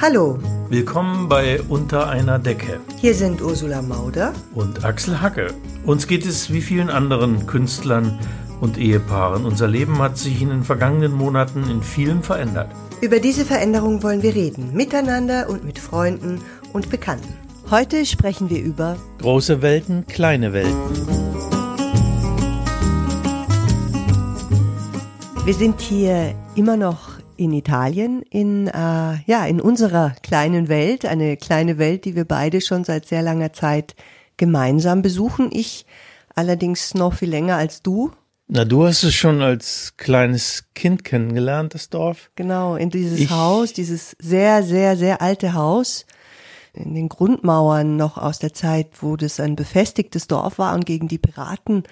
Hallo, Willkommen bei Unter einer Decke hier sind Ursula Mauder. und Axel Hacke. Uns geht es wie vielen anderen Künstlern und Ehepaaren. Unser Leben hat sich in den vergangenen Monaten in vielem verändert. Über diese Veränderung wollen wir reden, miteinander und mit Freunden und Bekannten. Heute sprechen wir über Große Welten, kleine Welten. Wir sind hier immer noch in Italien, in, äh, ja, in unserer kleinen Welt, eine kleine Welt, die wir beide schon seit sehr langer Zeit gemeinsam besuchen. Ich allerdings noch viel länger als du. Na, du hast es schon als kleines Kind kennengelernt, das Dorf. Genau, in dieses Ich- Haus, dieses sehr, sehr, sehr alte Haus, in den Grundmauern noch aus der Zeit, wo das ein befestigtes Dorf war und gegen die Piraten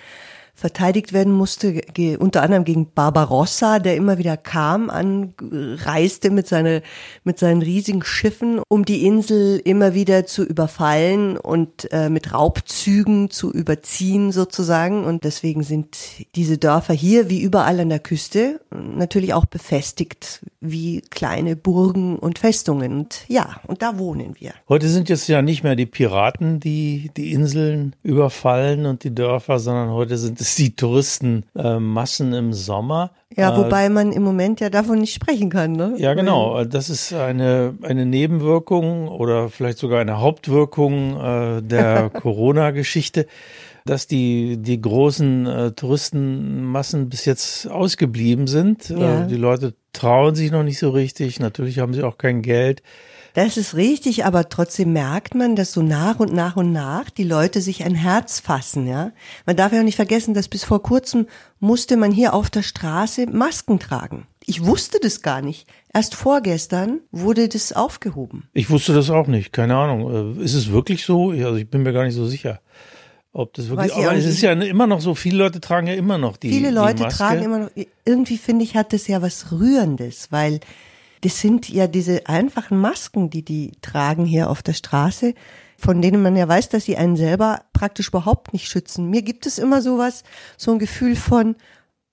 verteidigt werden musste, unter anderem gegen Barbarossa, der immer wieder kam, anreiste mit, seine, mit seinen riesigen Schiffen, um die Insel immer wieder zu überfallen und äh, mit Raubzügen zu überziehen sozusagen. Und deswegen sind diese Dörfer hier, wie überall an der Küste, natürlich auch befestigt, wie kleine Burgen und Festungen. Und ja, und da wohnen wir. Heute sind es ja nicht mehr die Piraten, die die Inseln überfallen und die Dörfer, sondern heute sind es die Touristenmassen im Sommer. Ja, Äh, wobei man im Moment ja davon nicht sprechen kann, ne? Ja, genau. Das ist eine, eine Nebenwirkung oder vielleicht sogar eine Hauptwirkung äh, der Corona-Geschichte, dass die, die großen äh, Touristenmassen bis jetzt ausgeblieben sind. Ja. Äh, die Leute trauen sich noch nicht so richtig. Natürlich haben sie auch kein Geld. Das ist richtig, aber trotzdem merkt man, dass so nach und nach und nach die Leute sich ein Herz fassen, ja. Man darf ja auch nicht vergessen, dass bis vor kurzem musste man hier auf der Straße Masken tragen. Ich wusste das gar nicht. Erst vorgestern wurde das aufgehoben. Ich wusste das auch nicht. Keine Ahnung. Äh, Ist es wirklich so? Also ich bin mir gar nicht so sicher. Ob das wirklich, Weiß aber es ist ja immer noch so, viele Leute tragen ja immer noch die Viele Leute die tragen immer noch, irgendwie finde ich, hat das ja was Rührendes, weil das sind ja diese einfachen Masken, die die tragen hier auf der Straße, von denen man ja weiß, dass sie einen selber praktisch überhaupt nicht schützen. Mir gibt es immer sowas, so ein Gefühl von,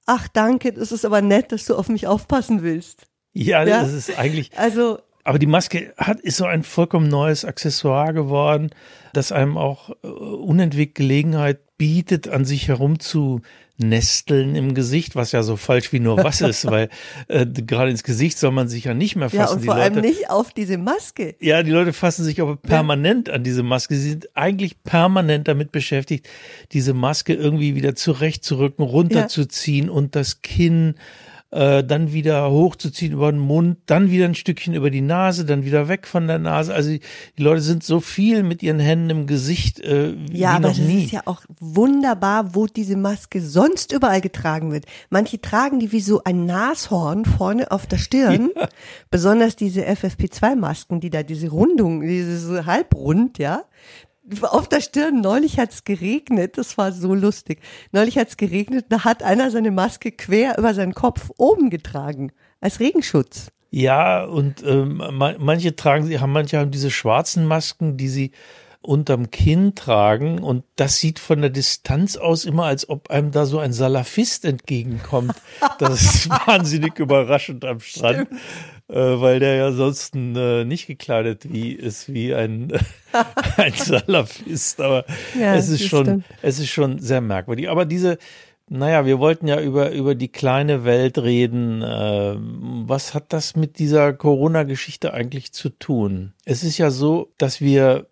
ach danke, das ist aber nett, dass du auf mich aufpassen willst. Ja, Ja. das ist eigentlich, Also, Aber die Maske hat, ist so ein vollkommen neues Accessoire geworden, das einem auch äh, unentwegt Gelegenheit bietet, an sich herum zu nesteln im Gesicht, was ja so falsch wie nur was ist, weil äh, gerade ins Gesicht soll man sich ja nicht mehr fassen. ja, und vor Leute, allem nicht auf diese Maske. Ja, die Leute fassen sich aber permanent an diese Maske. Sie sind eigentlich permanent damit beschäftigt, diese Maske irgendwie wieder zurechtzurücken, runterzuziehen und das Kinn äh, dann wieder hochzuziehen über den Mund, dann wieder ein Stückchen über die Nase, dann wieder weg von der Nase. Also die, die Leute sind so viel mit ihren Händen im Gesicht äh, wie Ja, aber noch das nie. ist ja auch wunderbar, wo diese Maske sonst überall getragen wird. Manche tragen die wie so ein Nashorn vorne auf der Stirn. Besonders diese FFP2-Masken, die da diese Rundung, dieses Halbrund, ja. Auf der Stirn, neulich hat's geregnet, das war so lustig. Neulich hat's geregnet, da hat einer seine Maske quer über seinen Kopf oben getragen, als Regenschutz. Ja, und ähm, ma- manche tragen sie, haben manche haben diese schwarzen Masken, die sie unterm Kinn tragen. Und das sieht von der Distanz aus immer, als ob einem da so ein Salafist entgegenkommt. Das ist wahnsinnig überraschend am Strand, äh, weil der ja sonst äh, nicht gekleidet wie ist wie ein ein Salafist. Aber Ja, es ist schon, stimmt. es ist schon sehr merkwürdig. Aber diese naja, wir wollten ja über, über die kleine Welt reden. Ähm, was hat das mit dieser Corona-Geschichte eigentlich zu tun? Es ist ja so, dass wir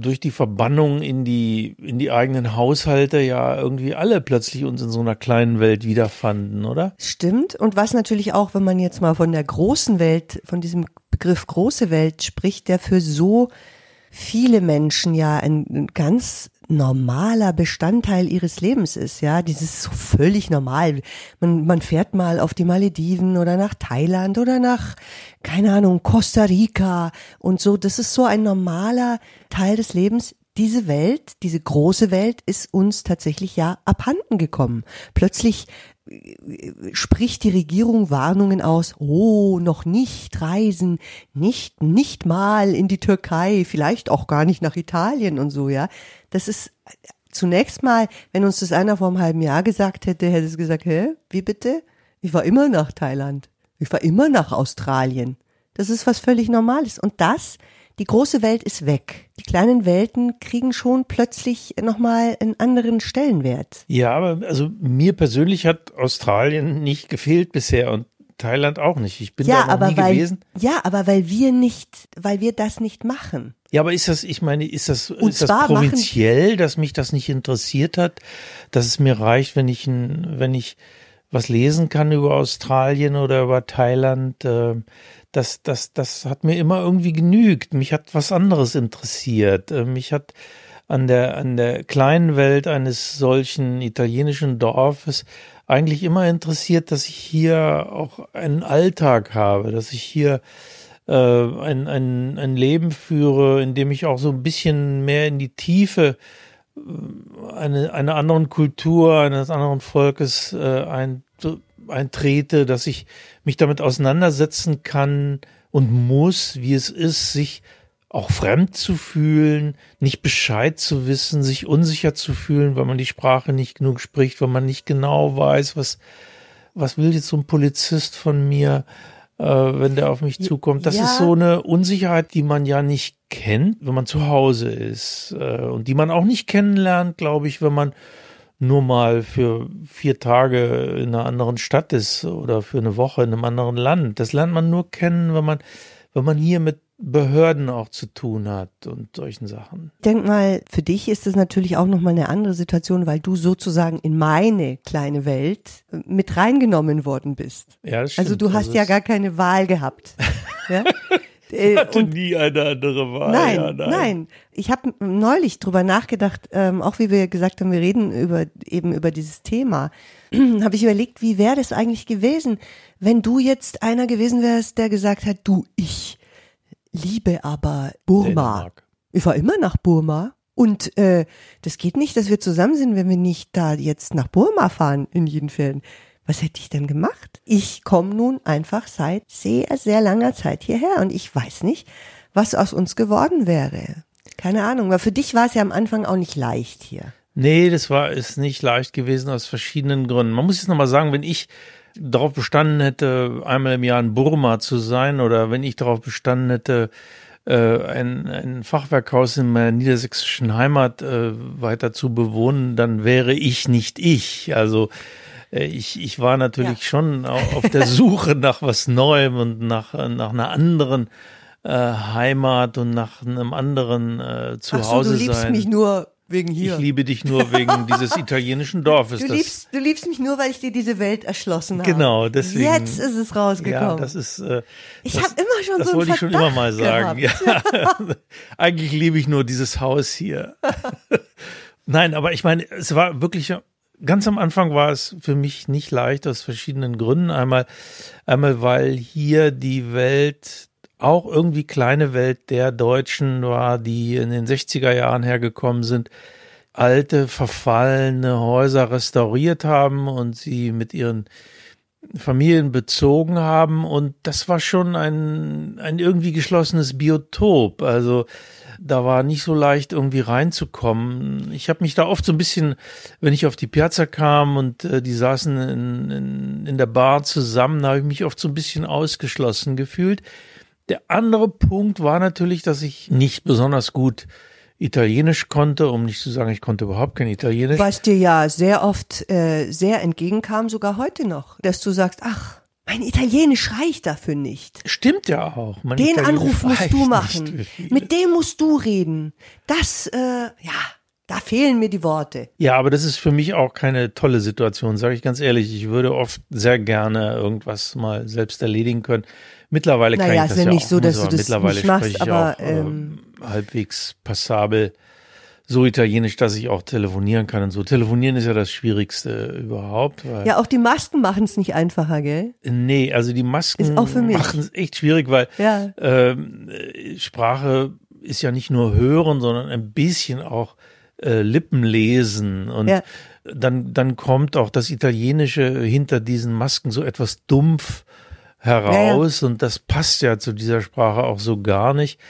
durch die Verbannung in die, in die eigenen Haushalte ja irgendwie alle plötzlich uns in so einer kleinen Welt wiederfanden, oder? Stimmt. Und was natürlich auch, wenn man jetzt mal von der großen Welt, von diesem Begriff große Welt spricht, der für so viele Menschen ja ein ein ganz normaler Bestandteil ihres Lebens ist, ja, dieses so völlig normal. Man, man fährt mal auf die Malediven oder nach Thailand oder nach, keine Ahnung, Costa Rica und so. Das ist so ein normaler Teil des Lebens. Diese Welt, diese große Welt ist uns tatsächlich ja abhanden gekommen. Plötzlich spricht die Regierung Warnungen aus, oh, noch nicht reisen, nicht, nicht mal in die Türkei, vielleicht auch gar nicht nach Italien und so, ja. Das ist zunächst mal, wenn uns das einer vor einem halben Jahr gesagt hätte, hätte es gesagt, hä, wie bitte? Ich war immer nach Thailand. Ich war immer nach Australien. Das ist was völlig Normales. Und das, die große Welt ist weg. Die kleinen Welten kriegen schon plötzlich nochmal einen anderen Stellenwert. Ja, aber also mir persönlich hat Australien nicht gefehlt bisher und Thailand auch nicht. Ich bin ja, da noch aber nie weil, gewesen. Ja, aber weil wir nicht, weil wir das nicht machen. Ja, aber ist das, ich meine, ist das, Und ist das provinziell, dass mich das nicht interessiert hat, dass es mir reicht, wenn ich, ein, wenn ich was lesen kann über Australien oder über Thailand, äh, das, das, das hat mir immer irgendwie genügt. Mich hat was anderes interessiert. Äh, mich hat an der, an der kleinen Welt eines solchen italienischen Dorfes eigentlich immer interessiert, dass ich hier auch einen Alltag habe, dass ich hier äh, ein, ein, ein Leben führe, in dem ich auch so ein bisschen mehr in die Tiefe eine, einer anderen Kultur, eines anderen Volkes äh, ein, eintrete, dass ich mich damit auseinandersetzen kann und muss, wie es ist, sich auch fremd zu fühlen, nicht Bescheid zu wissen, sich unsicher zu fühlen, weil man die Sprache nicht genug spricht, weil man nicht genau weiß, was, was will jetzt so ein Polizist von mir, äh, wenn der auf mich zukommt. Das ja. ist so eine Unsicherheit, die man ja nicht kennt, wenn man zu Hause ist äh, und die man auch nicht kennenlernt, glaube ich, wenn man nur mal für vier Tage in einer anderen Stadt ist oder für eine Woche in einem anderen Land. Das lernt man nur kennen, wenn man, wenn man hier mit Behörden auch zu tun hat und solchen Sachen. Ich denk mal, für dich ist es natürlich auch nochmal eine andere Situation, weil du sozusagen in meine kleine Welt äh, mit reingenommen worden bist. Ja, das stimmt. Also du hast ja es gar keine Wahl gehabt. ja? Äh, hatte und nie eine andere Wahl. Nein, ja, nein, Ich habe neulich drüber nachgedacht, ähm, auch wie wir gesagt haben, wir reden über eben über dieses Thema. habe ich überlegt, wie wäre das eigentlich gewesen, wenn du jetzt einer gewesen wärst, der gesagt hat, du, ich liebe aber Burma. Dänemark. Ich war immer nach Burma. Und äh, das geht nicht, dass wir zusammen sind, wenn wir nicht da jetzt nach Burma fahren, in jeden Fällen. Was hätte ich denn gemacht? Ich komme nun einfach seit sehr, sehr langer Zeit hierher und ich weiß nicht, was aus uns geworden wäre. Keine Ahnung, weil für dich war es ja am Anfang auch nicht leicht hier. Nee, das war ist nicht leicht gewesen aus verschiedenen Gründen. Man muss jetzt nochmal sagen, wenn ich darauf bestanden hätte, einmal im Jahr in Burma zu sein oder wenn ich darauf bestanden hätte, äh, ein, ein Fachwerkhaus in meiner niedersächsischen Heimat äh, weiter zu bewohnen, dann wäre ich nicht ich. Also ich, ich war natürlich Ja. schon au- auf der Suche nach was Neuem und nach, nach einer anderen äh, Heimat und nach einem anderen äh, Zuhause so, du liebst sein. mich nur wegen hier. Ich liebe dich nur wegen dieses italienischen Dorfes. du das, liebst, du liebst mich nur, weil ich dir diese Welt erschlossen habe. Genau, deswegen- Jetzt ist es rausgekommen. ja, das ist. Äh, ich das- habe immer schon das so einen wollte ich schon immer Verdacht mal sagen. gehabt. Ja. Eigentlich liebe ich nur dieses Haus hier. Nein, aber ich meine, es war wirklich ganz am Anfang war es für mich nicht leicht aus verschiedenen Gründen. Einmal, einmal weil hier die Welt auch irgendwie kleine Welt der Deutschen war, die in den 60er Jahren hergekommen sind, alte, verfallene Häuser restauriert haben und sie mit ihren Familien bezogen haben und das war schon ein, ein irgendwie geschlossenes Biotop. Also da war nicht so leicht irgendwie reinzukommen. Ich habe mich da oft so ein bisschen, wenn ich auf die Piazza kam und äh, die saßen in, in, in der Bar zusammen, da habe ich mich oft so ein bisschen ausgeschlossen gefühlt. Der andere Punkt war natürlich, dass ich nicht besonders gut Italienisch konnte, um nicht zu sagen, ich konnte überhaupt kein Italienisch. Was dir ja sehr oft äh, sehr entgegenkam, sogar heute noch, dass du sagst, ach, mein Italienisch reicht dafür nicht. Stimmt ja auch. Mein Den Anruf musst du machen. Mit dem musst du reden. Das, äh, ja, da fehlen mir die Worte. Ja, aber das ist für mich auch keine tolle Situation, sage ich ganz ehrlich. Ich würde oft sehr gerne irgendwas mal selbst erledigen können. Mittlerweile kann Naja, ich das ist ja ja nicht auch, so, dass du das mittlerweile nicht machst, spreche ich aber, auch äh, ähm, halbwegs passabel so italienisch, dass ich auch telefonieren kann und so. Telefonieren ist ja das Schwierigste überhaupt. Ja, auch die Masken machen es nicht einfacher, gell? Nee, also die Masken machen es echt schwierig, weil Ja. ähm, äh, Sprache ist ja nicht nur hören, sondern ein bisschen auch äh, Lippenlesen und Ja. dann dann kommt auch das Italienische hinter diesen Masken so etwas dumpf heraus und das passt ja zu dieser Sprache auch so gar nicht.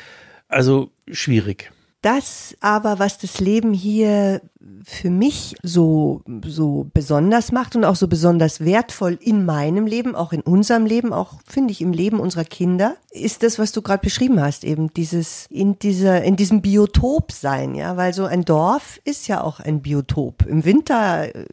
Also schwierig. Das aber, was das Leben hier für mich so, so besonders macht und auch so besonders wertvoll in meinem Leben, auch in unserem Leben, auch finde ich im Leben unserer Kinder, ist das, was du gerade beschrieben hast, eben dieses, in dieser, in diesem Biotop sein, ja, weil so ein Dorf ist ja auch ein Biotop. Im Winter äh,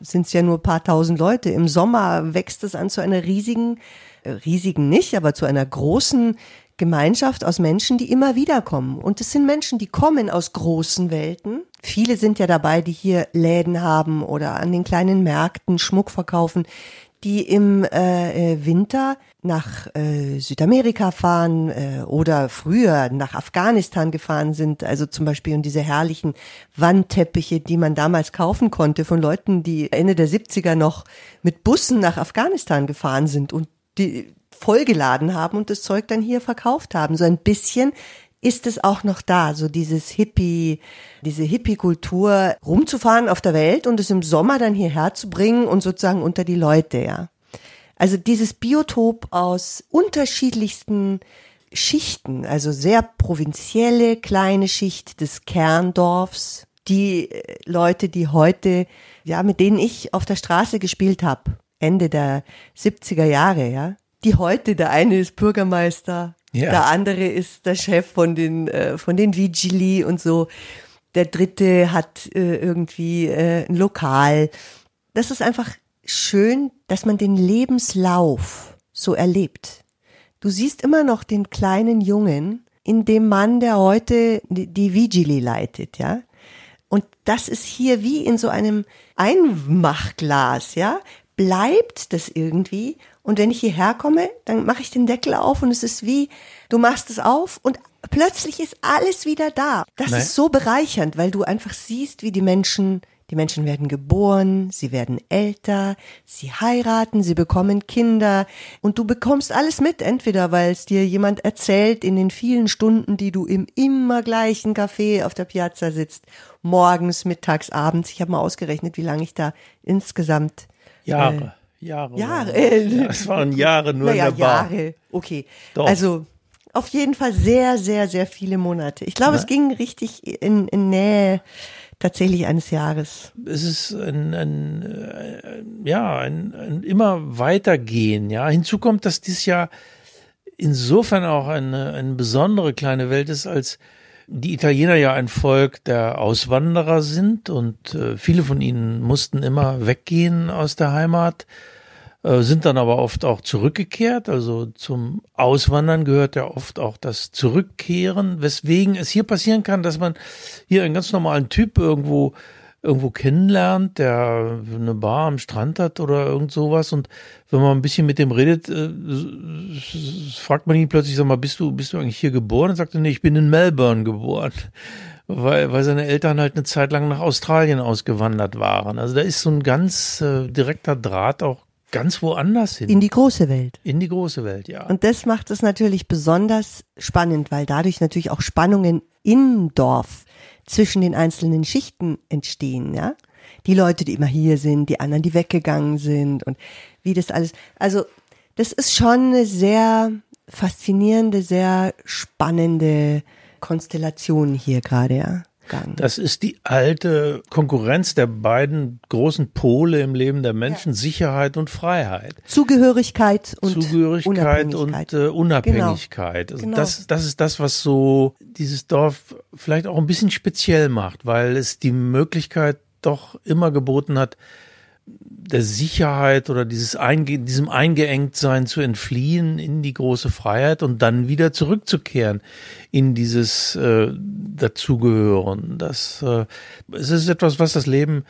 sind es ja nur ein paar tausend Leute, im Sommer wächst es an zu einer riesigen, äh, riesigen nicht, aber zu einer großen Gemeinschaft aus Menschen, die immer wieder kommen. Und es sind Menschen, die kommen aus großen Welten. Viele sind ja dabei, die hier Läden haben oder an den kleinen Märkten Schmuck verkaufen, die im äh, äh Winter nach äh, Südamerika fahren äh, oder früher nach Afghanistan gefahren sind. Also zum Beispiel und diese herrlichen Wandteppiche, die man damals kaufen konnte von Leuten, die Ende der 70er noch mit Bussen nach Afghanistan gefahren sind und die vollgeladen haben und das Zeug dann hier verkauft haben. So ein bisschen ist es auch noch da, so dieses Hippie, diese Hippie-Kultur rumzufahren auf der Welt und es im Sommer dann hierher zu bringen und sozusagen unter die Leute, ja. Also dieses Biotop aus unterschiedlichsten Schichten, also sehr provinzielle kleine Schicht des Kerndorfs, die äh, Leute, die heute, ja, mit denen ich auf der Straße gespielt habe, Ende der 70er Jahre, ja, die heute, der eine ist Bürgermeister, ja. der andere ist der Chef von den, äh, von den Vigili und so. Der dritte hat äh, irgendwie äh, ein Lokal. Das ist einfach schön, dass man den Lebenslauf so erlebt. Du siehst immer noch den kleinen Jungen in dem Mann, der heute die, die Vigili leitet, ja. Und das ist hier wie in so einem Einmachglas, ja bleibt das irgendwie. Und wenn ich hierher komme, dann mache ich den Deckel auf und es ist wie, du machst es auf und plötzlich ist alles wieder da. Das Nein. ist so bereichernd, weil du einfach siehst, wie die Menschen, die Menschen werden geboren, sie werden älter, sie heiraten, sie bekommen Kinder und du bekommst alles mit, entweder weil es dir jemand erzählt in den vielen Stunden, die du im immer gleichen Café auf der Piazza sitzt, morgens, mittags, abends. Ich habe mal ausgerechnet, wie lange ich da insgesamt Jahre. Äh, Jahre. Jahre. Ja, es waren Jahre nur naja, in der Bar. Jahre. Okay. Doch. Also auf jeden Fall sehr, sehr, sehr viele Monate. Ich glaube, es ging richtig in, in Nähe tatsächlich eines Jahres. Es ist ein, ein äh, ja, ein, ein immer weitergehen. Ja, hinzu kommt, dass dieses Jahr insofern auch eine, eine besondere kleine Welt ist, als die Italiener ja ein Volk der Auswanderer sind und äh, viele von ihnen mussten immer weggehen aus der Heimat, äh, sind dann aber oft auch zurückgekehrt. Also zum Auswandern gehört ja oft auch das Zurückkehren, weswegen es hier passieren kann, dass man hier einen ganz normalen Typ irgendwo irgendwo kennenlernt, der eine Bar am Strand hat oder irgend sowas und wenn man ein bisschen mit dem redet, äh, fragt man ihn plötzlich, sag mal, bist du, bist du eigentlich hier geboren? Und sagt er, nee, ich bin in Melbourne geboren. Weil, weil seine Eltern halt eine Zeit lang nach Australien ausgewandert waren. Also da ist so ein ganz äh, direkter Draht auch ganz woanders hin. In die große Welt. In die große Welt, ja. Und das macht es natürlich besonders spannend, weil dadurch natürlich auch Spannungen im Dorf zwischen den einzelnen Schichten entstehen, ja. Die Leute, die immer hier sind, die anderen, die weggegangen sind und wie das alles. Also, das ist schon eine sehr faszinierende, sehr spannende Konstellation hier gerade, ja. Gang. Das ist die alte Konkurrenz der beiden großen Pole im Leben der Menschen, ja. Sicherheit und Freiheit. Zugehörigkeit und Zugehörigkeit Unabhängigkeit. und äh, Unabhängigkeit. Genau. Also genau. Das, das ist das, was so dieses Dorf vielleicht auch ein bisschen speziell macht, weil es die Möglichkeit doch immer geboten hat, der Sicherheit oder dieses Einge diesem Eingeengtsein zu entfliehen in die große Freiheit und dann wieder zurückzukehren in dieses äh, Dazugehören. Das äh, es ist etwas, was das Leben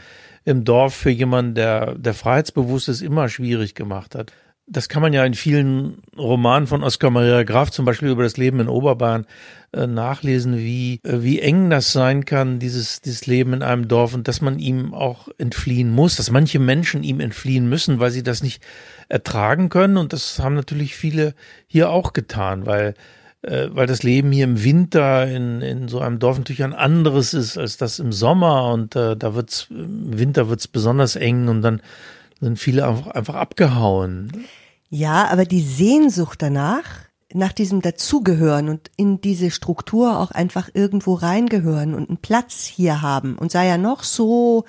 im Dorf für jemanden, der, der freiheitsbewusst ist, immer schwierig gemacht hat das kann man ja in vielen Romanen von Oskar Maria Graf, zum Beispiel über das Leben in Oberbayern, äh, nachlesen, wie, äh, wie eng das sein kann, dieses, dieses Leben in einem Dorf und dass man ihm auch entfliehen muss, dass manche Menschen ihm entfliehen müssen, weil sie das nicht ertragen können. Und das haben natürlich viele hier auch getan, weil äh, weil das Leben hier im Winter in, in so einem Dorf natürlich ein anderes ist als das im Sommer und äh, da wird's im Winter wird's besonders eng und dann sind viele einfach, einfach abgehauen. Ja, aber die Sehnsucht danach nach diesem Dazugehören und in diese Struktur auch einfach irgendwo reingehören und einen Platz hier haben und sei ja noch so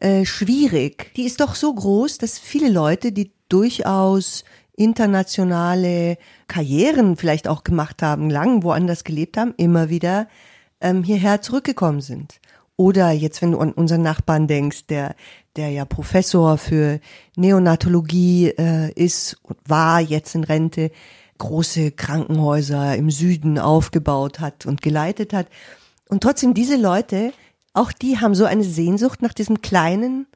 äh, schwierig, die ist doch so groß, dass viele Leute, die durchaus internationale Karrieren vielleicht auch gemacht haben, lang woanders gelebt haben, immer wieder ähm, hierher zurückgekommen sind. Oder jetzt, wenn du an unseren Nachbarn denkst, der, der ja Professor für Neonatologie äh, ist und war jetzt in Rente, große Krankenhäuser im Süden aufgebaut hat und geleitet hat. Und trotzdem diese Leute, auch die haben so eine Sehnsucht nach diesem kleinen,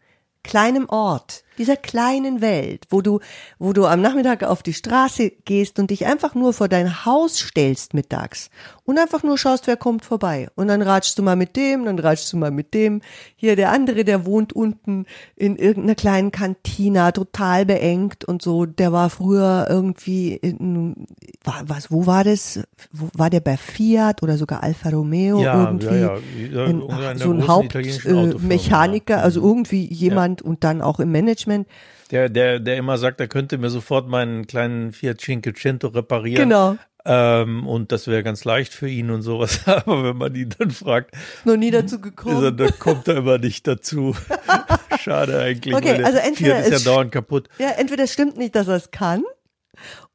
kleinem Ort, dieser kleinen Welt, wo du, wo du am Nachmittag auf die Straße gehst und dich einfach nur vor dein Haus stellst mittags und einfach nur schaust, wer kommt vorbei. Und dann ratschst du mal mit dem, dann ratschst du mal mit dem. Hier der andere, der wohnt unten in irgendeiner kleinen Kantina, total beengt und so. Der war früher irgendwie in, was, wo war das? Wo, war der bei Fiat oder sogar Alfa Romeo ja, irgendwie? Ja, ja. In, so ein Hauptmechaniker, äh, also irgendwie jemand und dann auch im Management Management. Der, der, der immer sagt, er könnte mir sofort meinen kleinen Fiat Cinquecento reparieren. Genau. Ähm, und das wäre ganz leicht für ihn und sowas. Aber wenn man ihn dann fragt, noch nie dazu gekommen, er, dann kommt er immer nicht dazu. Schade eigentlich. Okay, also entweder Fiat ist ja dauernd kaputt. Ja, entweder es stimmt nicht, dass er es kann,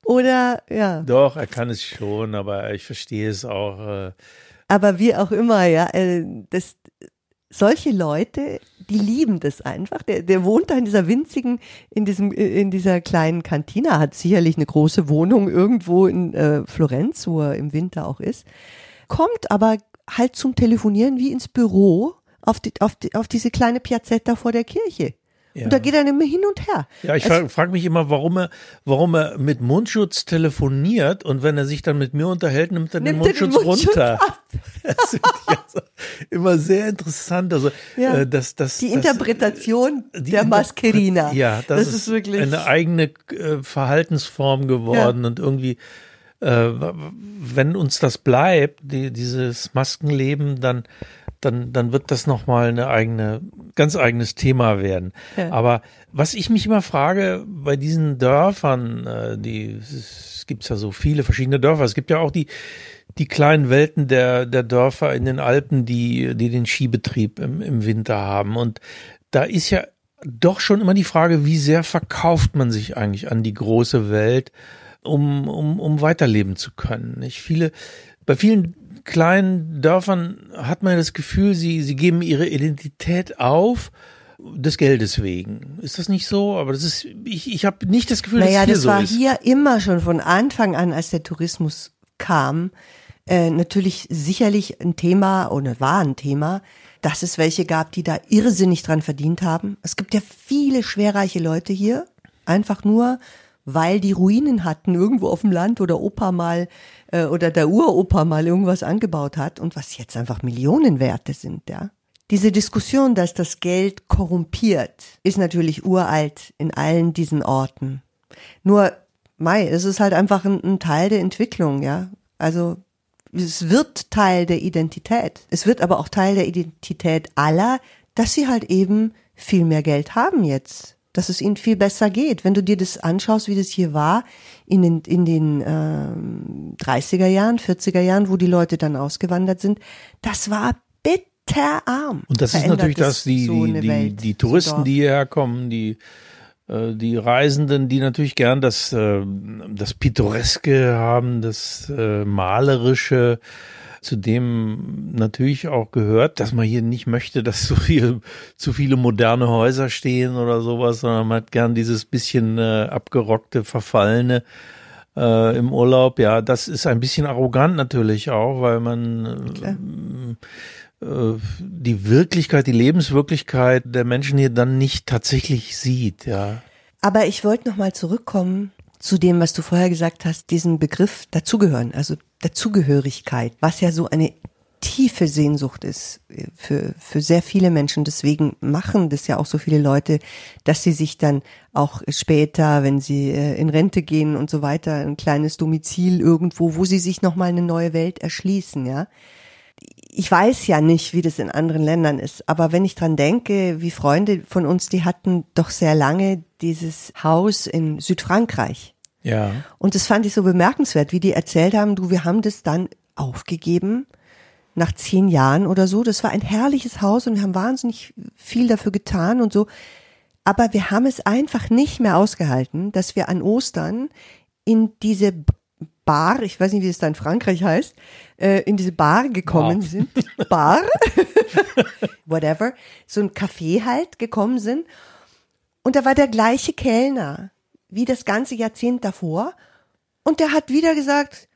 oder ja. Doch, er kann es schon, aber ich verstehe es auch. Äh, aber wie auch immer, ja, äh, das, solche Leute, die lieben das einfach. Der, der wohnt da in dieser winzigen, in diesem, in dieser kleinen Kantina, hat sicherlich eine große Wohnung irgendwo in äh, Florenz, wo er im Winter auch ist, kommt aber halt zum Telefonieren wie ins Büro auf, die, auf, die, auf diese kleine Piazzetta vor der Kirche. Ja. Und da geht er immer hin und her. Ja, ich frage mich immer, warum er, warum er mit Mundschutz telefoniert und wenn er sich dann mit mir unterhält, nimmt er nimmt den Mundschutz, den Mundschutz runter. Das ich also immer sehr interessant. Also, ja, äh, das, das, die das, Interpretation die der Maskerina. Ja, das, das ist, ist, wirklich eine eigene äh, Verhaltensform geworden ja. und irgendwie äh, wenn uns das bleibt, die, dieses Maskenleben, dann dann, dann wird das nochmal eine eigene, ganz eigenes Thema werden. Ja. Aber was ich mich immer frage, bei diesen Dörfern, äh, die, es gibt ja so viele verschiedene Dörfer, es gibt ja auch die, die kleinen Welten der, der Dörfer in den Alpen, die, die den Skibetrieb im, im Winter haben. Und da ist ja doch schon immer die Frage, wie sehr verkauft man sich eigentlich an die große Welt, um, um, um weiterleben zu können. Nicht viele, bei vielen kleinen Dörfern hat man das Gefühl, sie, sie geben ihre Identität auf des Geldes wegen. Ist das nicht so? Aber das ist, ich, ich habe nicht das Gefühl, naja, dass hier so ist. Naja, das war hier immer schon von Anfang an, als der Tourismus kam, äh, natürlich sicherlich ein Thema oder war ein Thema, dass es welche gab, die da irrsinnig dran verdient haben. Es gibt ja viele schwerreiche Leute hier, einfach nur, weil die Ruinen hatten irgendwo auf dem Land oder Opa mal äh, oder der Uropa mal irgendwas angebaut hat und was jetzt einfach Millionenwerte sind, ja. Diese Diskussion, dass das Geld korrumpiert, ist natürlich uralt in allen diesen Orten. Nur, Mai, es ist halt einfach ein, ein Teil der Entwicklung, ja. Also es wird Teil der Identität. Es wird aber auch Teil der Identität aller, dass sie halt eben viel mehr Geld haben jetzt dass es ihnen viel besser geht. Wenn du dir das anschaust, wie das hier war in den, in den ähm, 30er Jahren, 40er Jahren, wo die Leute dann ausgewandert sind, das war bitterarm. Und das ist natürlich das, die, so die, die, die, Touristen, die hierher kommen, die äh, die Reisenden, die natürlich gern das, äh, das Pittoreske haben, das äh, Malerische, zu dem natürlich auch gehört, dass man hier nicht möchte, dass so viel, zu viele moderne Häuser stehen oder sowas, sondern man hat gern dieses bisschen äh, abgerockte, verfallene äh, im Urlaub. Ja, das ist ein bisschen arrogant natürlich auch, weil man äh, äh, die Wirklichkeit, die Lebenswirklichkeit der Menschen hier dann nicht tatsächlich sieht, ja. Aber ich wollte noch mal zurückkommen zu dem, was du vorher gesagt hast, diesen Begriff dazugehören, also Dazugehörigkeit, was ja so eine tiefe Sehnsucht ist äh, für, für sehr viele Menschen. Deswegen machen das ja auch so viele Leute, dass sie sich dann auch später, wenn sie äh, in Rente gehen und so weiter, ein kleines Domizil irgendwo, wo sie sich nochmal eine neue Welt erschließen, ja. Ich weiß ja nicht, wie das in anderen Ländern ist, aber wenn ich dran denke, wie Freunde von uns, die hatten doch sehr lange dieses Haus in Südfrankreich Ja. Und das fand ich so bemerkenswert, wie die erzählt haben, du, wir haben das dann aufgegeben nach zehn Jahren oder so. Das war ein herrliches Haus und wir haben wahnsinnig viel dafür getan und so. Aber wir haben es einfach nicht mehr ausgehalten, dass wir an Ostern in diese Bar, ich weiß nicht, wie es da in Frankreich heißt, äh, in diese Bar gekommen Bar. sind. Bar, whatever, so ein Café halt gekommen sind. Und da war der gleiche Kellner wie das ganze Jahrzehnt davor. Und der hat wieder gesagt,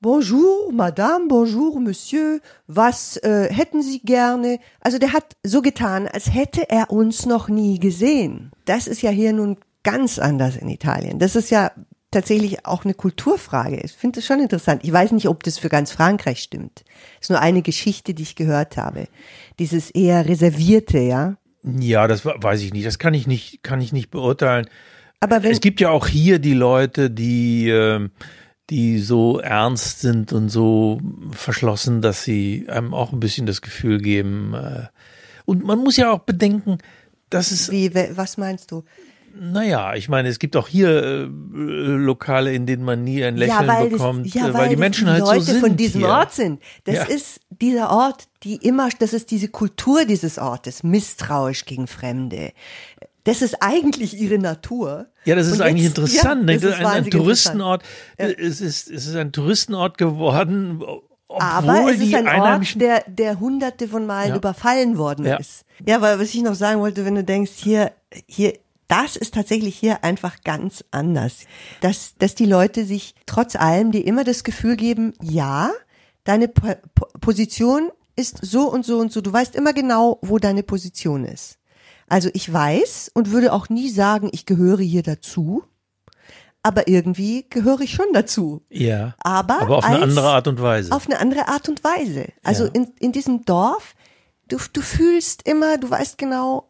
Bonjour, Madame, bonjour, Monsieur, was äh, hätten Sie gerne? Also der hat so getan, als hätte er uns noch nie gesehen. Das ist ja hier nun ganz anders in Italien. Das ist ja tatsächlich auch eine Kulturfrage. Ich finde das schon interessant. Ich weiß nicht, ob das für ganz Frankreich stimmt. Das ist nur eine Geschichte, die ich gehört habe. Dieses eher reservierte, ja. Ja, das weiß ich nicht. Das kann ich nicht, kann ich nicht beurteilen. Aber wenn es gibt ja auch hier die Leute, die, ähm, die so ernst sind und so verschlossen, dass sie einem auch ein bisschen das Gefühl geben. Äh, und man muss ja auch bedenken, dass es wie, was meinst du? Naja, ich meine, es gibt auch hier äh, Lokale, in denen man nie ein Lächeln ja, weil bekommt, das, ja, äh, weil, die Menschen die halt Leute so sind. von diesem hier. Ort sind. Das Ja. ist dieser Ort, die immer, das ist diese Kultur dieses Ortes, misstrauisch gegen Fremde. Das ist eigentlich ihre Natur. Ja, das ist Und eigentlich jetzt- interessant. Ja, das ist ein, ein Touristenort. interessant. Es, ist, es ist ein Touristenort geworden, obwohl Aber es ist ein Ort, der, der hunderte von Malen Ja. überfallen worden Ja. ist. Ja, weil was ich noch sagen wollte, wenn du denkst, hier, hier, das ist tatsächlich hier einfach ganz anders. Dass, dass die Leute sich trotz allem dir immer das Gefühl geben, ja, deine po Position ist so und so und so. Du weißt immer genau, wo deine Position ist. Also ich weiß und würde auch nie sagen, ich gehöre hier dazu. Aber irgendwie gehöre ich schon dazu. ja, Aber, aber auf eine andere Art und Weise. Auf eine andere Art und Weise. Also Ja. in, in diesem Dorf, du, du fühlst immer, du weißt genau,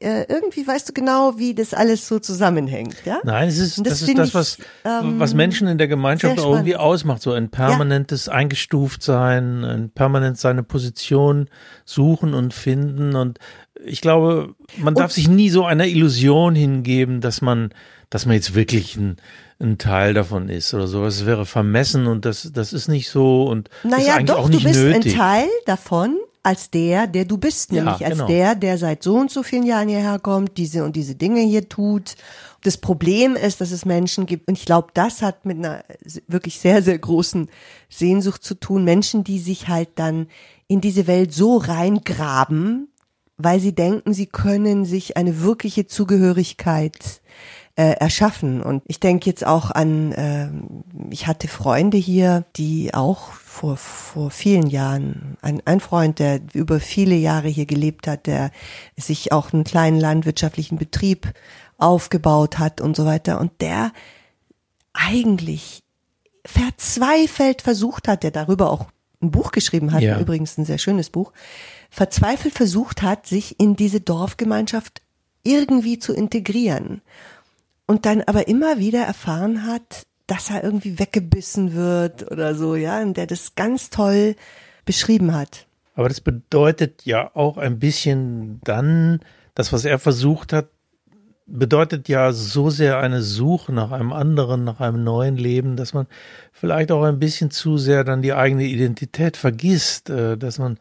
äh, irgendwie weißt du genau, wie das alles so zusammenhängt, ja? Nein, es ist, Und das, das ist das, was, ich, ähm, was Menschen in der Gemeinschaft irgendwie ausmacht. So ein permanentes Eingestuftsein, ein permanent seine Position suchen und finden. Und ich glaube, man darf sich nie so einer Illusion hingeben, dass man, dass man jetzt wirklich ein, ein Teil davon ist oder sowas. Es wäre vermessen und das, das ist nicht so und ist Naja, eigentlich doch, auch du nicht bist nötig. ein Teil davon als der, der du bist, Ja, nämlich als genau. der, der seit so und so vielen Jahren hierher kommt, diese und diese Dinge hier tut. Das Problem ist, dass es Menschen gibt, und ich glaube, das hat mit einer wirklich sehr, sehr großen Sehnsucht zu tun, Menschen, die sich halt dann in diese Welt so reingraben, weil sie denken, sie können sich eine wirkliche Zugehörigkeit äh, erschaffen. Und ich denke jetzt auch an, ähm, ich hatte Freunde hier, die auch vor, vor vielen Jahren, ein, ein Freund, der über viele Jahre hier gelebt hat, der sich auch einen kleinen landwirtschaftlichen Betrieb aufgebaut hat und so weiter. Und der eigentlich verzweifelt versucht hat, der darüber auch ein Buch geschrieben hat, Ja. übrigens ein sehr schönes Buch, verzweifelt versucht hat, sich in diese Dorfgemeinschaft irgendwie zu integrieren und dann aber immer wieder erfahren hat, dass er irgendwie weggebissen wird oder so, ja, und der das ganz toll beschrieben hat. Aber das bedeutet ja auch ein bisschen dann, das, was er versucht hat, bedeutet ja so sehr eine Suche nach einem anderen, nach einem neuen Leben, dass man vielleicht auch ein bisschen zu sehr dann die eigene Identität vergisst, äh, dass man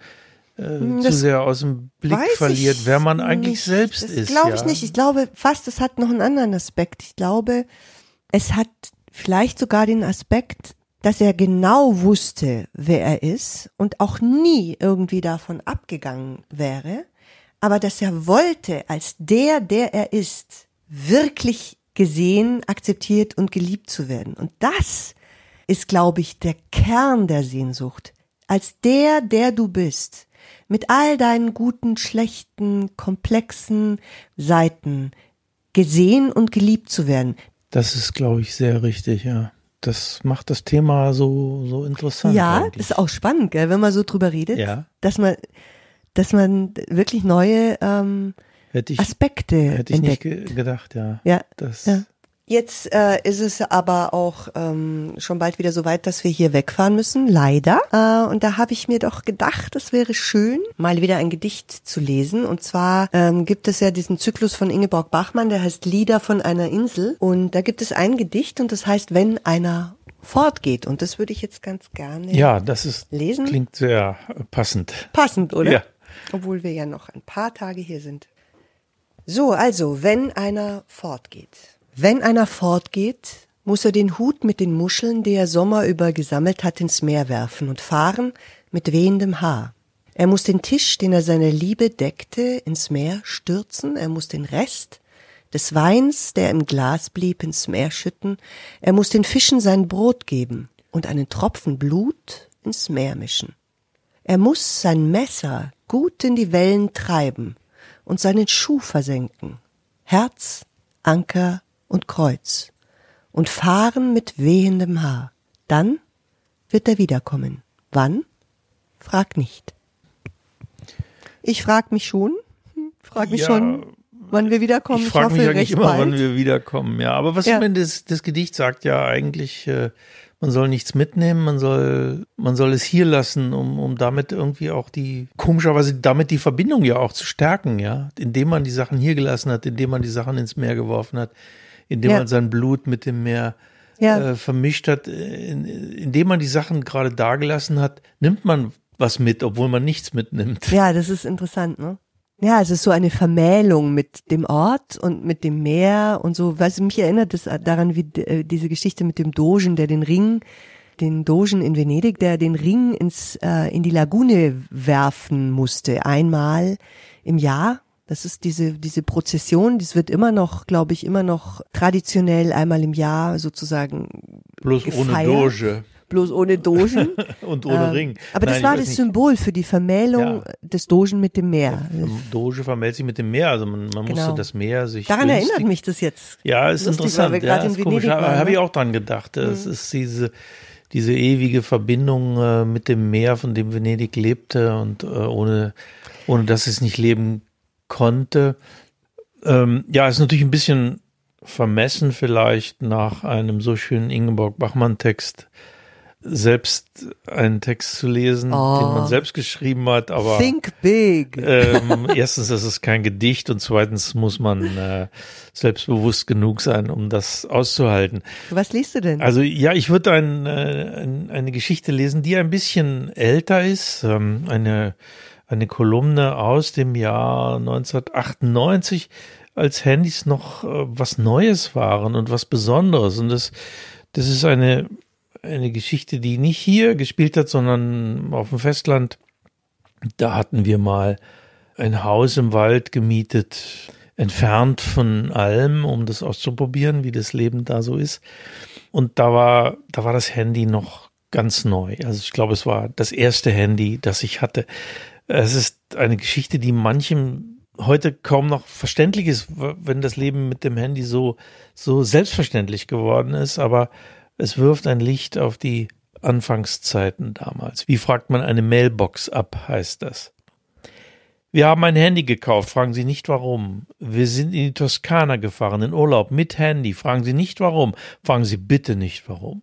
äh, zu Hm, Das sehr aus dem Blick verliert, wer man eigentlich nicht. selbst das ist. Glaube ja. ich nicht. Ich glaube fast, es hat noch einen anderen Aspekt. Ich glaube, es hat vielleicht sogar den Aspekt, dass er genau wusste, wer er ist und auch nie irgendwie davon abgegangen wäre, aber dass er wollte, als der, der er ist, wirklich gesehen, akzeptiert und geliebt zu werden. Und das ist, glaube ich, der Kern der Sehnsucht. Als der, der du bist, mit all deinen guten, schlechten, komplexen Seiten gesehen und geliebt zu werden. Das ist, glaube ich, sehr richtig, ja. Das macht das Thema so, so interessant. ja, eigentlich. ist auch spannend, gell, wenn man so drüber redet, Ja. dass man, dass man wirklich neue ähm, hätte ich, Aspekte hätte ich nicht entdeckt. ge gedacht, ja. Ja, Das, ja. Jetzt äh, ist es aber auch ähm, schon bald wieder so weit, dass wir hier wegfahren müssen, leider. Äh, und da habe ich mir doch gedacht, es wäre schön, mal wieder ein Gedicht zu lesen. Und zwar ähm, gibt es ja diesen Zyklus von Ingeborg Bachmann, der heißt Lieder von einer Insel. Und da gibt es ein Gedicht und das heißt, wenn einer fortgeht. Und das würde ich jetzt ganz gerne Ja, das ist lesen. klingt sehr passend. Passend, oder? Ja. Obwohl wir ja noch ein paar Tage hier sind. So, also, wenn einer fortgeht. Wenn einer fortgeht, muss er den Hut mit den Muscheln, die er Sommer über gesammelt hat, ins Meer werfen und fahren mit wehendem Haar. Er muss den Tisch, den er seiner Liebe deckte, ins Meer stürzen, er muss den Rest des Weins, der im Glas blieb, ins Meer schütten, er muss den Fischen sein Brot geben und einen Tropfen Blut ins Meer mischen. Er muss sein Messer gut in die Wellen treiben und seinen Schuh versenken, Herz, Anker und Kreuz, und fahren mit wehendem Haar. Dann wird er wiederkommen. Wann? Frag nicht. Ich frag mich schon, frag mich Ja, schon, wann wir wiederkommen. Ich frage hoffe, mich eigentlich immer, bald. wann wir wiederkommen. Ja, aber was Ja. ich meine, das, das Gedicht sagt ja eigentlich, äh, man soll nichts mitnehmen, man soll, man soll es hier lassen, um, um damit irgendwie auch die, komischerweise damit die Verbindung ja auch zu stärken, ja, indem man die Sachen hier gelassen hat, indem man die Sachen ins Meer geworfen hat, indem Ja. man sein Blut mit dem Meer Ja. äh, vermischt hat, in, indem man die Sachen gerade dagelassen hat, nimmt man was mit, obwohl man nichts mitnimmt. Ja, das ist interessant, ne? Ja, es ist so eine Vermählung mit dem Ort und mit dem Meer und so. Was mich erinnert es daran, wie äh, diese Geschichte mit dem Dogen, der den Ring, den Dogen in Venedig, der den Ring ins äh, in die Lagune werfen musste, einmal im Jahr. Das ist diese diese Prozession, das wird immer noch, glaube ich, immer noch traditionell einmal im Jahr sozusagen Bloß ohne gefeiert. Doge bloß ohne Dogen. und ohne Ähm, Ring. Aber das Nein, war ich weiß das nicht. Symbol für die Vermählung Ja. des Dogen mit dem Meer. Doge vermählt sich mit dem Meer, also man, man Genau. musste das Meer sich. Daran günstig- erinnert mich das jetzt. Ja, ist Lustig, interessant. ja, ist komisch. Habe ne? ich auch dran gedacht. Es ist diese, diese ewige Verbindung äh, mit dem Meer, von dem Venedig lebte und äh, ohne, ohne dass es nicht leben konnte. Ähm, ja, ist natürlich ein bisschen vermessen vielleicht nach einem so schönen Ingeborg Bachmann-Text selbst einen Text zu lesen, Oh. den man selbst geschrieben hat, aber Think big. ähm, erstens ist es kein Gedicht und zweitens muss man äh, selbstbewusst genug sein, um das auszuhalten. Was liest du denn? Also ja, ich würde ein, äh, ein, eine Geschichte lesen, die ein bisschen älter ist, ähm, eine eine Kolumne aus dem Jahr 1998, als Handys noch äh, was Neues waren und was Besonderes. Und das das ist eine eine Geschichte, die nicht hier gespielt hat, sondern auf dem Festland. Da hatten wir mal ein Haus im Wald gemietet, entfernt von allem, um das auszuprobieren, wie das Leben da so ist. Und da war, da war das Handy noch ganz neu. Also ich glaube, es war das erste Handy, das ich hatte. Es ist eine Geschichte, die manchem heute kaum noch verständlich ist, wenn das Leben mit dem Handy so, so selbstverständlich geworden ist. Aber es wirft ein Licht auf die Anfangszeiten damals. Wie fragt man eine Mailbox ab, heißt das. Wir haben ein Handy gekauft, fragen Sie nicht warum. Wir sind in die Toskana gefahren, in Urlaub, mit Handy, fragen Sie nicht warum. Fragen Sie bitte nicht warum.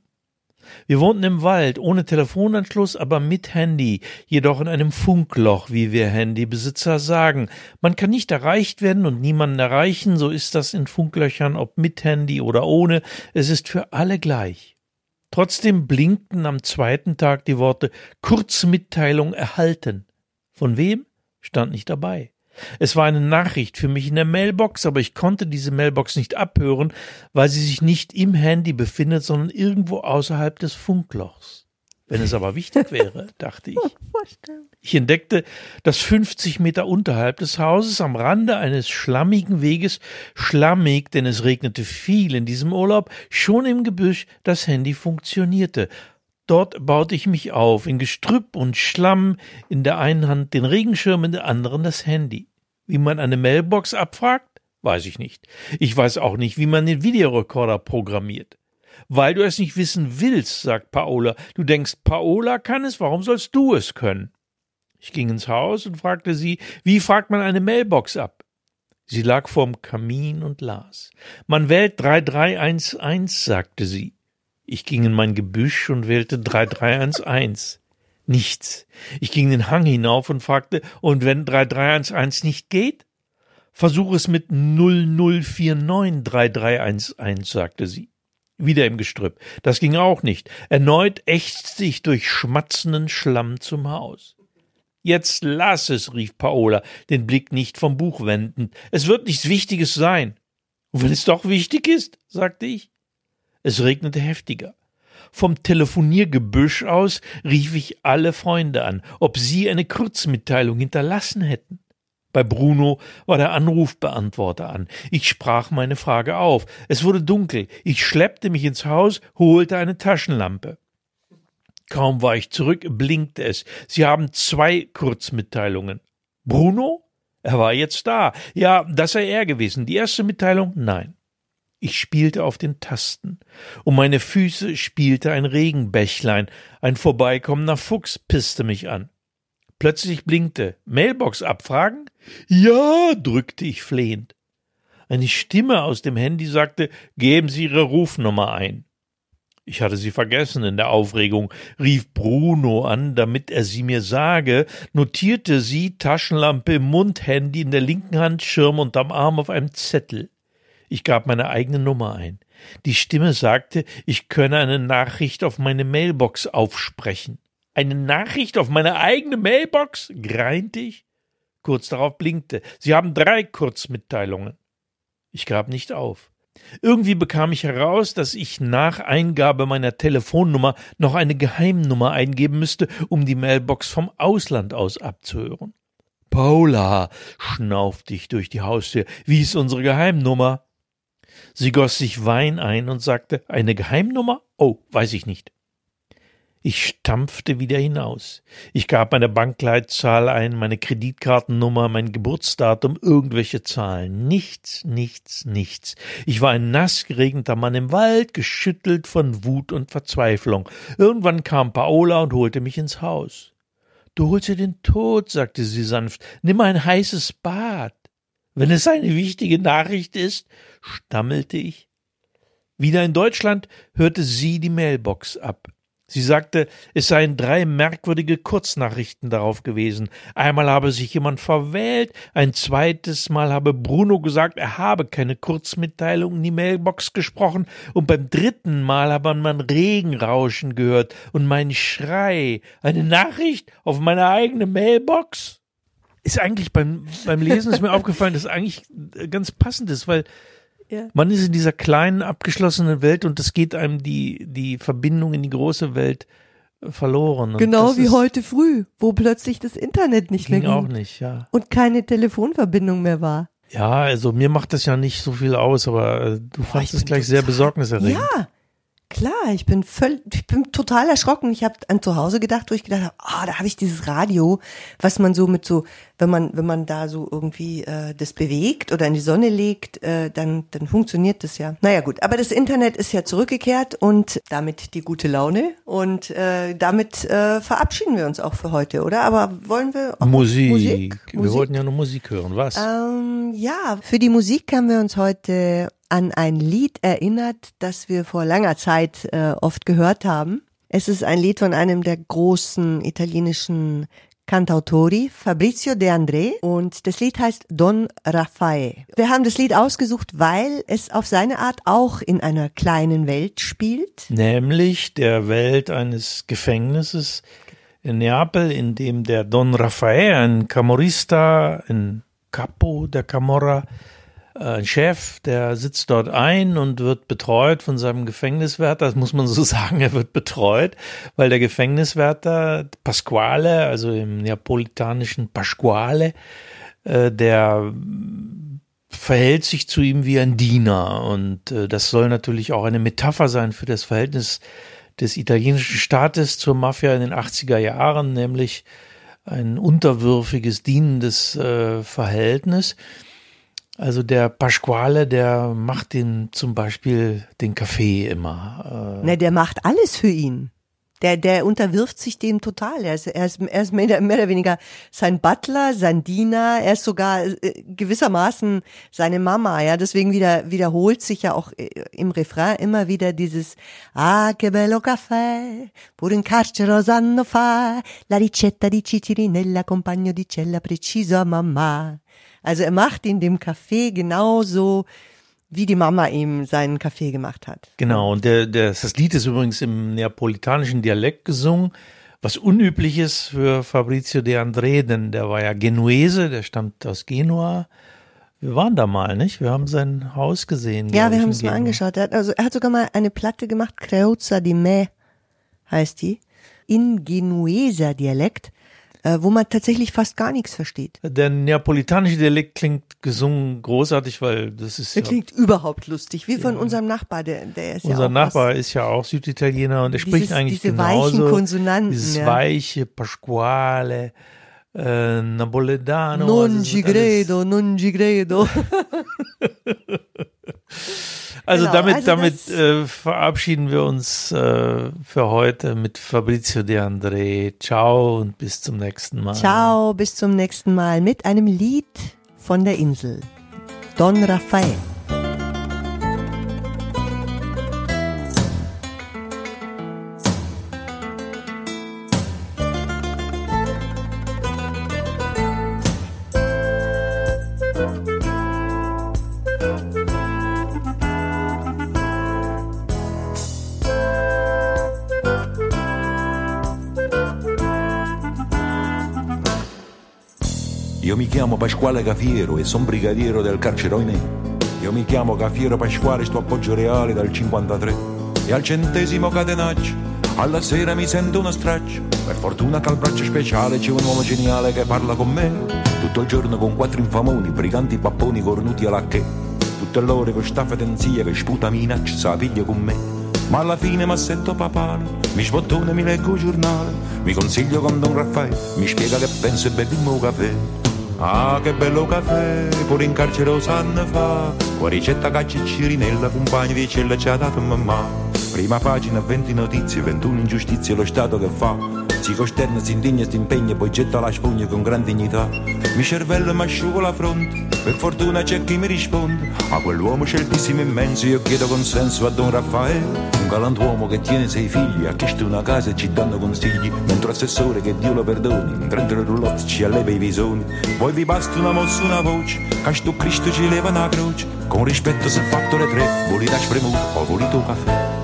Wir wohnten im Wald, ohne Telefonanschluss, aber mit Handy, jedoch in einem Funkloch, wie wir Handybesitzer sagen. Man kann nicht erreicht werden und niemanden erreichen, so ist das in Funklöchern, ob mit Handy oder ohne, es ist für alle gleich. Trotzdem blinkten am zweiten Tag die Worte Kurzmitteilung erhalten. Von wem? Stand nicht dabei. Es war eine Nachricht für mich in der Mailbox, aber ich konnte diese Mailbox nicht abhören, weil sie sich nicht im Handy befindet, sondern irgendwo außerhalb des Funklochs. Wenn es aber wichtig wäre, dachte ich. Ich entdeckte, dass 50 Meter unterhalb des Hauses am Rande eines schlammigen Weges, schlammig, denn es regnete viel in diesem Urlaub, schon im Gebüsch das Handy funktionierte. Dort baute ich mich auf, in Gestrüpp und Schlamm, in der einen Hand den Regenschirm, in der anderen das Handy. Wie man eine Mailbox abfragt, weiß ich nicht. Ich weiß auch nicht, wie man den Videorekorder programmiert. Weil du es nicht wissen willst, sagt Paola. Du denkst, Paola kann es, warum sollst du es können? Ich ging ins Haus und fragte sie, wie fragt man eine Mailbox ab? Sie lag vorm Kamin und las. Man wählt 3311, sagte sie. Ich ging in mein Gebüsch und wählte 3311. Nichts. Ich ging den Hang hinauf und fragte, und wenn 3311 nicht geht? Versuch es mit 00493311, sagte sie. Wieder im Gestrüpp. Das ging auch nicht. Erneut ächzte ich durch schmatzenden Schlamm zum Haus. Jetzt lass es, rief Paola, den Blick nicht vom Buch wendend. Es wird nichts Wichtiges sein. Und wenn es doch wichtig ist, sagte ich. Es regnete heftiger. Vom Telefoniergebüsch aus rief ich alle Freunde an, ob sie eine Kurzmitteilung hinterlassen hätten. Bei Bruno war der Anrufbeantworter an. Ich sprach meine Frage auf. Es wurde dunkel. Ich schleppte mich ins Haus, holte eine Taschenlampe. Kaum war ich zurück, blinkte es. Sie haben zwei Kurzmitteilungen. Bruno? Er war jetzt da. Ja, das sei er gewesen. Die erste Mitteilung? Nein. Ich spielte auf den Tasten. Um meine Füße spielte ein Regenbächlein. Ein vorbeikommender Fuchs pisste mich an. Plötzlich blinkte. Mailbox abfragen? Ja, drückte ich flehend. Eine Stimme aus dem Handy sagte, geben Sie Ihre Rufnummer ein. Ich hatte sie vergessen in der Aufregung, rief Bruno an, damit er sie mir sage, notierte sie, Taschenlampe im Mund, Handy in der linken Hand, Schirm unterm Arm auf einem Zettel. Ich gab meine eigene Nummer ein. Die Stimme sagte, ich könne eine Nachricht auf meine Mailbox aufsprechen. Eine Nachricht auf meine eigene Mailbox? greinte ich. Kurz darauf blinkte. Sie haben drei Kurzmitteilungen. Ich gab nicht auf. Irgendwie bekam ich heraus, dass ich nach Eingabe meiner Telefonnummer noch eine Geheimnummer eingeben müsste, um die Mailbox vom Ausland aus abzuhören. Paula, schnaufte ich durch die Haustür, wie ist unsere Geheimnummer? Sie goss sich Wein ein und sagte, eine Geheimnummer? Oh, weiß ich nicht. Ich stampfte wieder hinaus. Ich gab meine Bankleitzahl ein, meine Kreditkartennummer, mein Geburtsdatum, irgendwelche Zahlen. Nichts, nichts, nichts. Ich war ein nass geregneter Mann im Wald, geschüttelt von Wut und Verzweiflung. Irgendwann kam Paola und holte mich ins Haus. Du holst dir den Tod, sagte sie sanft. Nimm ein heißes Bad. Wenn es eine wichtige Nachricht ist, stammelte ich. Wieder in Deutschland hörte sie die Mailbox ab. Sie sagte, es seien drei merkwürdige Kurznachrichten darauf gewesen. Einmal habe sich jemand verwählt, ein zweites Mal habe Bruno gesagt, er habe keine Kurzmitteilung in die Mailbox gesprochen, und beim dritten Mal habe man Regenrauschen gehört und mein Schrei, eine Nachricht auf meine eigene Mailbox. Ist eigentlich beim, beim Lesen ist mir aufgefallen, dass eigentlich ganz passend ist, weil ja. Man ist in dieser kleinen, abgeschlossenen Welt und es geht einem die, die Verbindung in die große Welt äh, verloren. Und genau wie heute früh, wo plötzlich das Internet nicht ging mehr ging. auch nicht, ja. Und keine Telefonverbindung mehr war. Ja, also mir macht das ja nicht so viel aus, aber äh, du fandest es gleich sehr besorgniserregend. Ja, Klar, ich bin völlig, ich bin total erschrocken. Ich habe an zu Hause gedacht, wo ich gedacht habe, ah, oh, da habe ich dieses Radio, was man so mit so, wenn man wenn man da so irgendwie äh, das bewegt oder in die Sonne legt, äh, dann dann funktioniert das ja. Naja gut, aber das Internet ist ja zurückgekehrt und damit die gute Laune und äh, damit äh, verabschieden wir uns auch für heute, oder? Aber wollen wir auch Musik? Musik? Wir Musik? wollten ja nur Musik hören. Was? Ähm, ja, für die Musik haben wir uns heute an ein Lied erinnert, das wir vor langer Zeit äh, oft gehört haben. Es ist ein Lied von einem der großen italienischen Cantautori, Fabrizio De André, und das Lied heißt Don Raffaele. Wir haben das Lied ausgesucht, weil es auf seine Art auch in einer kleinen Welt spielt. Nämlich der Welt eines Gefängnisses in Neapel, in dem der Don Raffaele, ein Camorrista, ein Capo der Camorra, ein Chef, der sitzt dort ein und wird betreut von seinem Gefängniswärter. Das muss man so sagen, er wird betreut, weil der Gefängniswärter Pasquale, also im neapolitanischen Pasquale, äh, der verhält sich zu ihm wie ein Diener. Und äh, das soll natürlich auch eine Metapher sein für das Verhältnis des italienischen Staates zur Mafia in den 80er Jahren, nämlich ein unterwürfiges, dienendes äh, Verhältnis. Also der Pasquale, der macht den zum Beispiel den Kaffee immer. Äh. Ne, der macht alles für ihn. Der, der unterwirft sich dem total. Er ist, er ist, er ist mehr, mehr oder weniger sein Butler, sein Diener. Er ist sogar äh, gewissermaßen seine Mama. Ja, deswegen wieder, wiederholt sich ja auch äh, im Refrain immer wieder dieses Ah, che bello caffè, pure in carcere sanno fa, la ricetta di Cicirinella, compagno di cella preciso a mamma. Also er macht in dem Café genauso wie die Mama ihm seinen Kaffee gemacht hat. Genau, und der, der, das Lied ist übrigens im neapolitanischen Dialekt gesungen, was unüblich ist für Fabrizio De André, denn der war ja Genuese, der stammt aus Genua. Wir waren da mal, nicht? Wir haben sein Haus gesehen. Ja, wir haben es mal angeschaut. Er hat, also, er hat sogar mal eine Platte gemacht, Creuza di Me heißt die, in Genueser Dialekt wo man tatsächlich fast gar nichts versteht. Der neapolitanische Dialekt klingt gesungen großartig, weil das ist. Der ja, klingt überhaupt lustig, wie von unserem Nachbar, der, der ist Unser ja auch Nachbar ist ja auch Süditaliener und er dieses, spricht eigentlich diese genauso. weichen Konsonanten. Dieses ja. weiche Pasquale. Äh, Napoletano. Non also ci credo, non ci credo. Also Genau, damit, also damit äh, verabschieden wir uns äh, für heute mit Fabrizio De André. Ciao und bis zum nächsten Mal. Ciao, bis zum nächsten Mal mit einem Lied von der Insel. Don Rafael. Io mi chiamo Pasquale Cafiero e son brigadiero del carcerone. Io mi chiamo Cafiero Pasquale, sto a Poggio Reale dal 53. E al centesimo catenaccio, alla sera mi sento uno straccio. Per fortuna che al braccio speciale c'è un uomo geniale che parla con me. Tutto il giorno con quattro infamoni, briganti papponi cornuti alla che. Tutte l'ore con sta fedenzia che sputa minaccia, sa piglia con me. Ma alla fine m'assetto papale, mi sbottone, mi leggo il giornale, mi consiglio con Don Raffaele, mi spiega che penso e bevimmo un caffè. Ah, che bello caffè, pure in carcere lo sanno fa, con ricetta caccia cirinella, compagni di cella ci ha dato mamma. Prima pagina, 20 notizie, 21 ingiustizie, lo Stato che fa. Si costerna, si indigna, si impegna, poi getta la spugna con gran dignità. Mi cervello mi asciugo la fronte, per fortuna c'è chi mi risponde. A quell'uomo sceltissimo immenso io chiedo consenso a Don Raffaele. Un galantuomo che tiene sei figli, ha chiesto una casa e ci danno consigli. Mentre assessore che Dio lo perdoni, in 30 roulotte ci alleva i visoni. Poi vi basta una mossa, una voce, che sto Cristo ci leva una croce. Con rispetto se fatto le tre, volete spremuto o volete un caffè.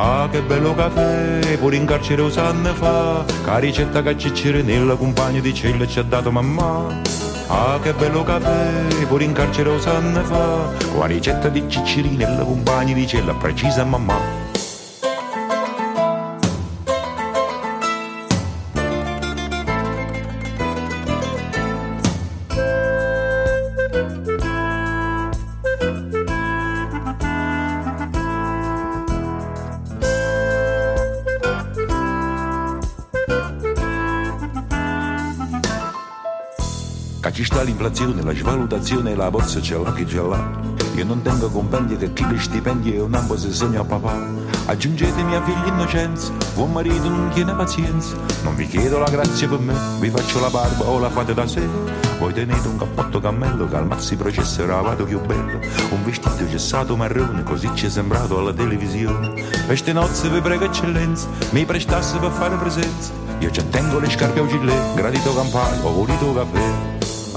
Ah, che bello caffè, pure in carcere lo sanno fa, che ricetta che ciccire nella compagna di cella ci ha dato mamma. Ah, che bello caffè, pure in carcere lo sanno fa, con la ricetta di ciccirinella compagni di cella precisa mamma. L'inflazione, la svalutazione e la borsa ce l'ha chi ce l'ha. Io non tengo compendi che chi li stipendi è un ambo se sogna papà. Aggiungete mia figlia innocenza, buon marito non tiene pazienza. Non vi chiedo la grazia per me, vi faccio la barba o la fate da sé. Voi tenete un cappotto cammello che al mazzi processo eravate più bello. Un vestito gessato marrone, così ci è sembrato alla televisione. Per ste nozze vi prego eccellenza, mi prestasse per fare presenza. Io ci tengo le scarpe a gilet, gradito campano, ho voluto caffè.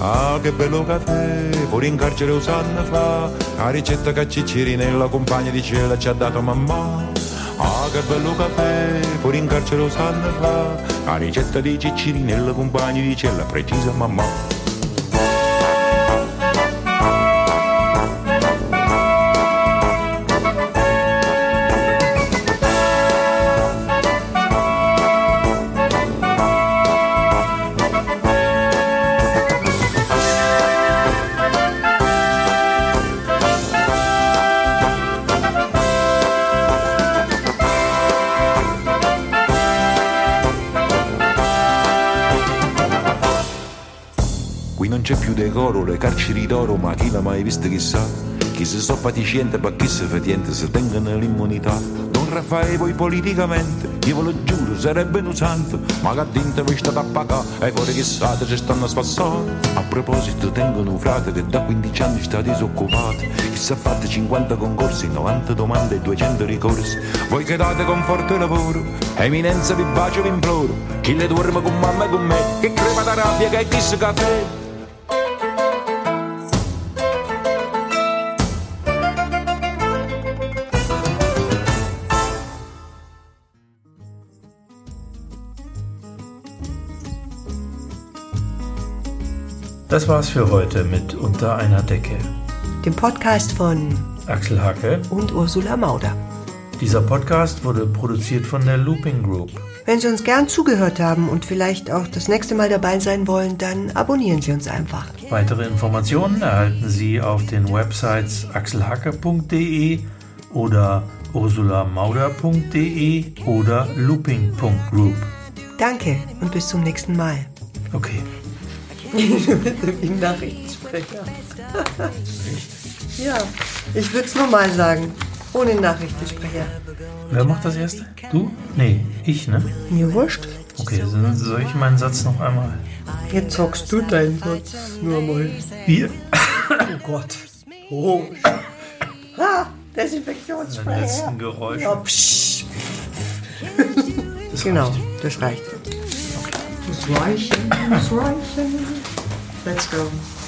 Ah, che bello caffè, pure in carcere lo sanno fa, la ricetta che ciccirinella compagna di cella ci ha dato mamma. Ah, che bello caffè, pure in carcere lo sanno fa, la ricetta di ciccirinella compagna di cella precisa mamma. Decoro, le carceri d'oro, ma chi l'ha mai visto chissà? Chi si so fatiscente, ma chi si fetiente, se tengono l'immunità. Don fai voi politicamente, io ve lo giuro sarebbe un santo, ma che dentro vi state a pagare e fuori chissà se stanno a spassare. A proposito tengono un frate che da 15 anni sta disoccupato, che si è fatto 50 concorsi, 90 domande e 200 ricorsi. Voi che date conforto e lavoro, eminenza vi bacio vi imploro, chi le dorme con mamma e con me, che crema da rabbia che è chissà caffè. Das war's für heute mit Unter einer Decke. Dem Podcast von Axel Hacke. und Ursula Mauder. Dieser Podcast wurde produziert von der Looping Group. Wenn Sie uns gern zugehört haben und vielleicht auch das nächste Mal dabei sein wollen, dann abonnieren Sie uns einfach. Weitere Informationen erhalten Sie auf den Websites axelhacke.de oder ursulamauder.de oder looping.group. Danke und bis zum nächsten Mal. Okay. Wie ein Nachrichtensprecher. ja, ich würde es nur mal sagen. Ohne Nachrichtensprecher. Wer macht das erste? Du? Nee, ich, ne? Mir wurscht. Okay, dann soll ich meinen Satz noch einmal? Jetzt zockst du deinen Satz nur mal. Wir. Oh Gott. Oh. Ah, Desinfektionssprecher. letzten Geräusch. Ja, Genau, das reicht. Rising, rising. Let's go.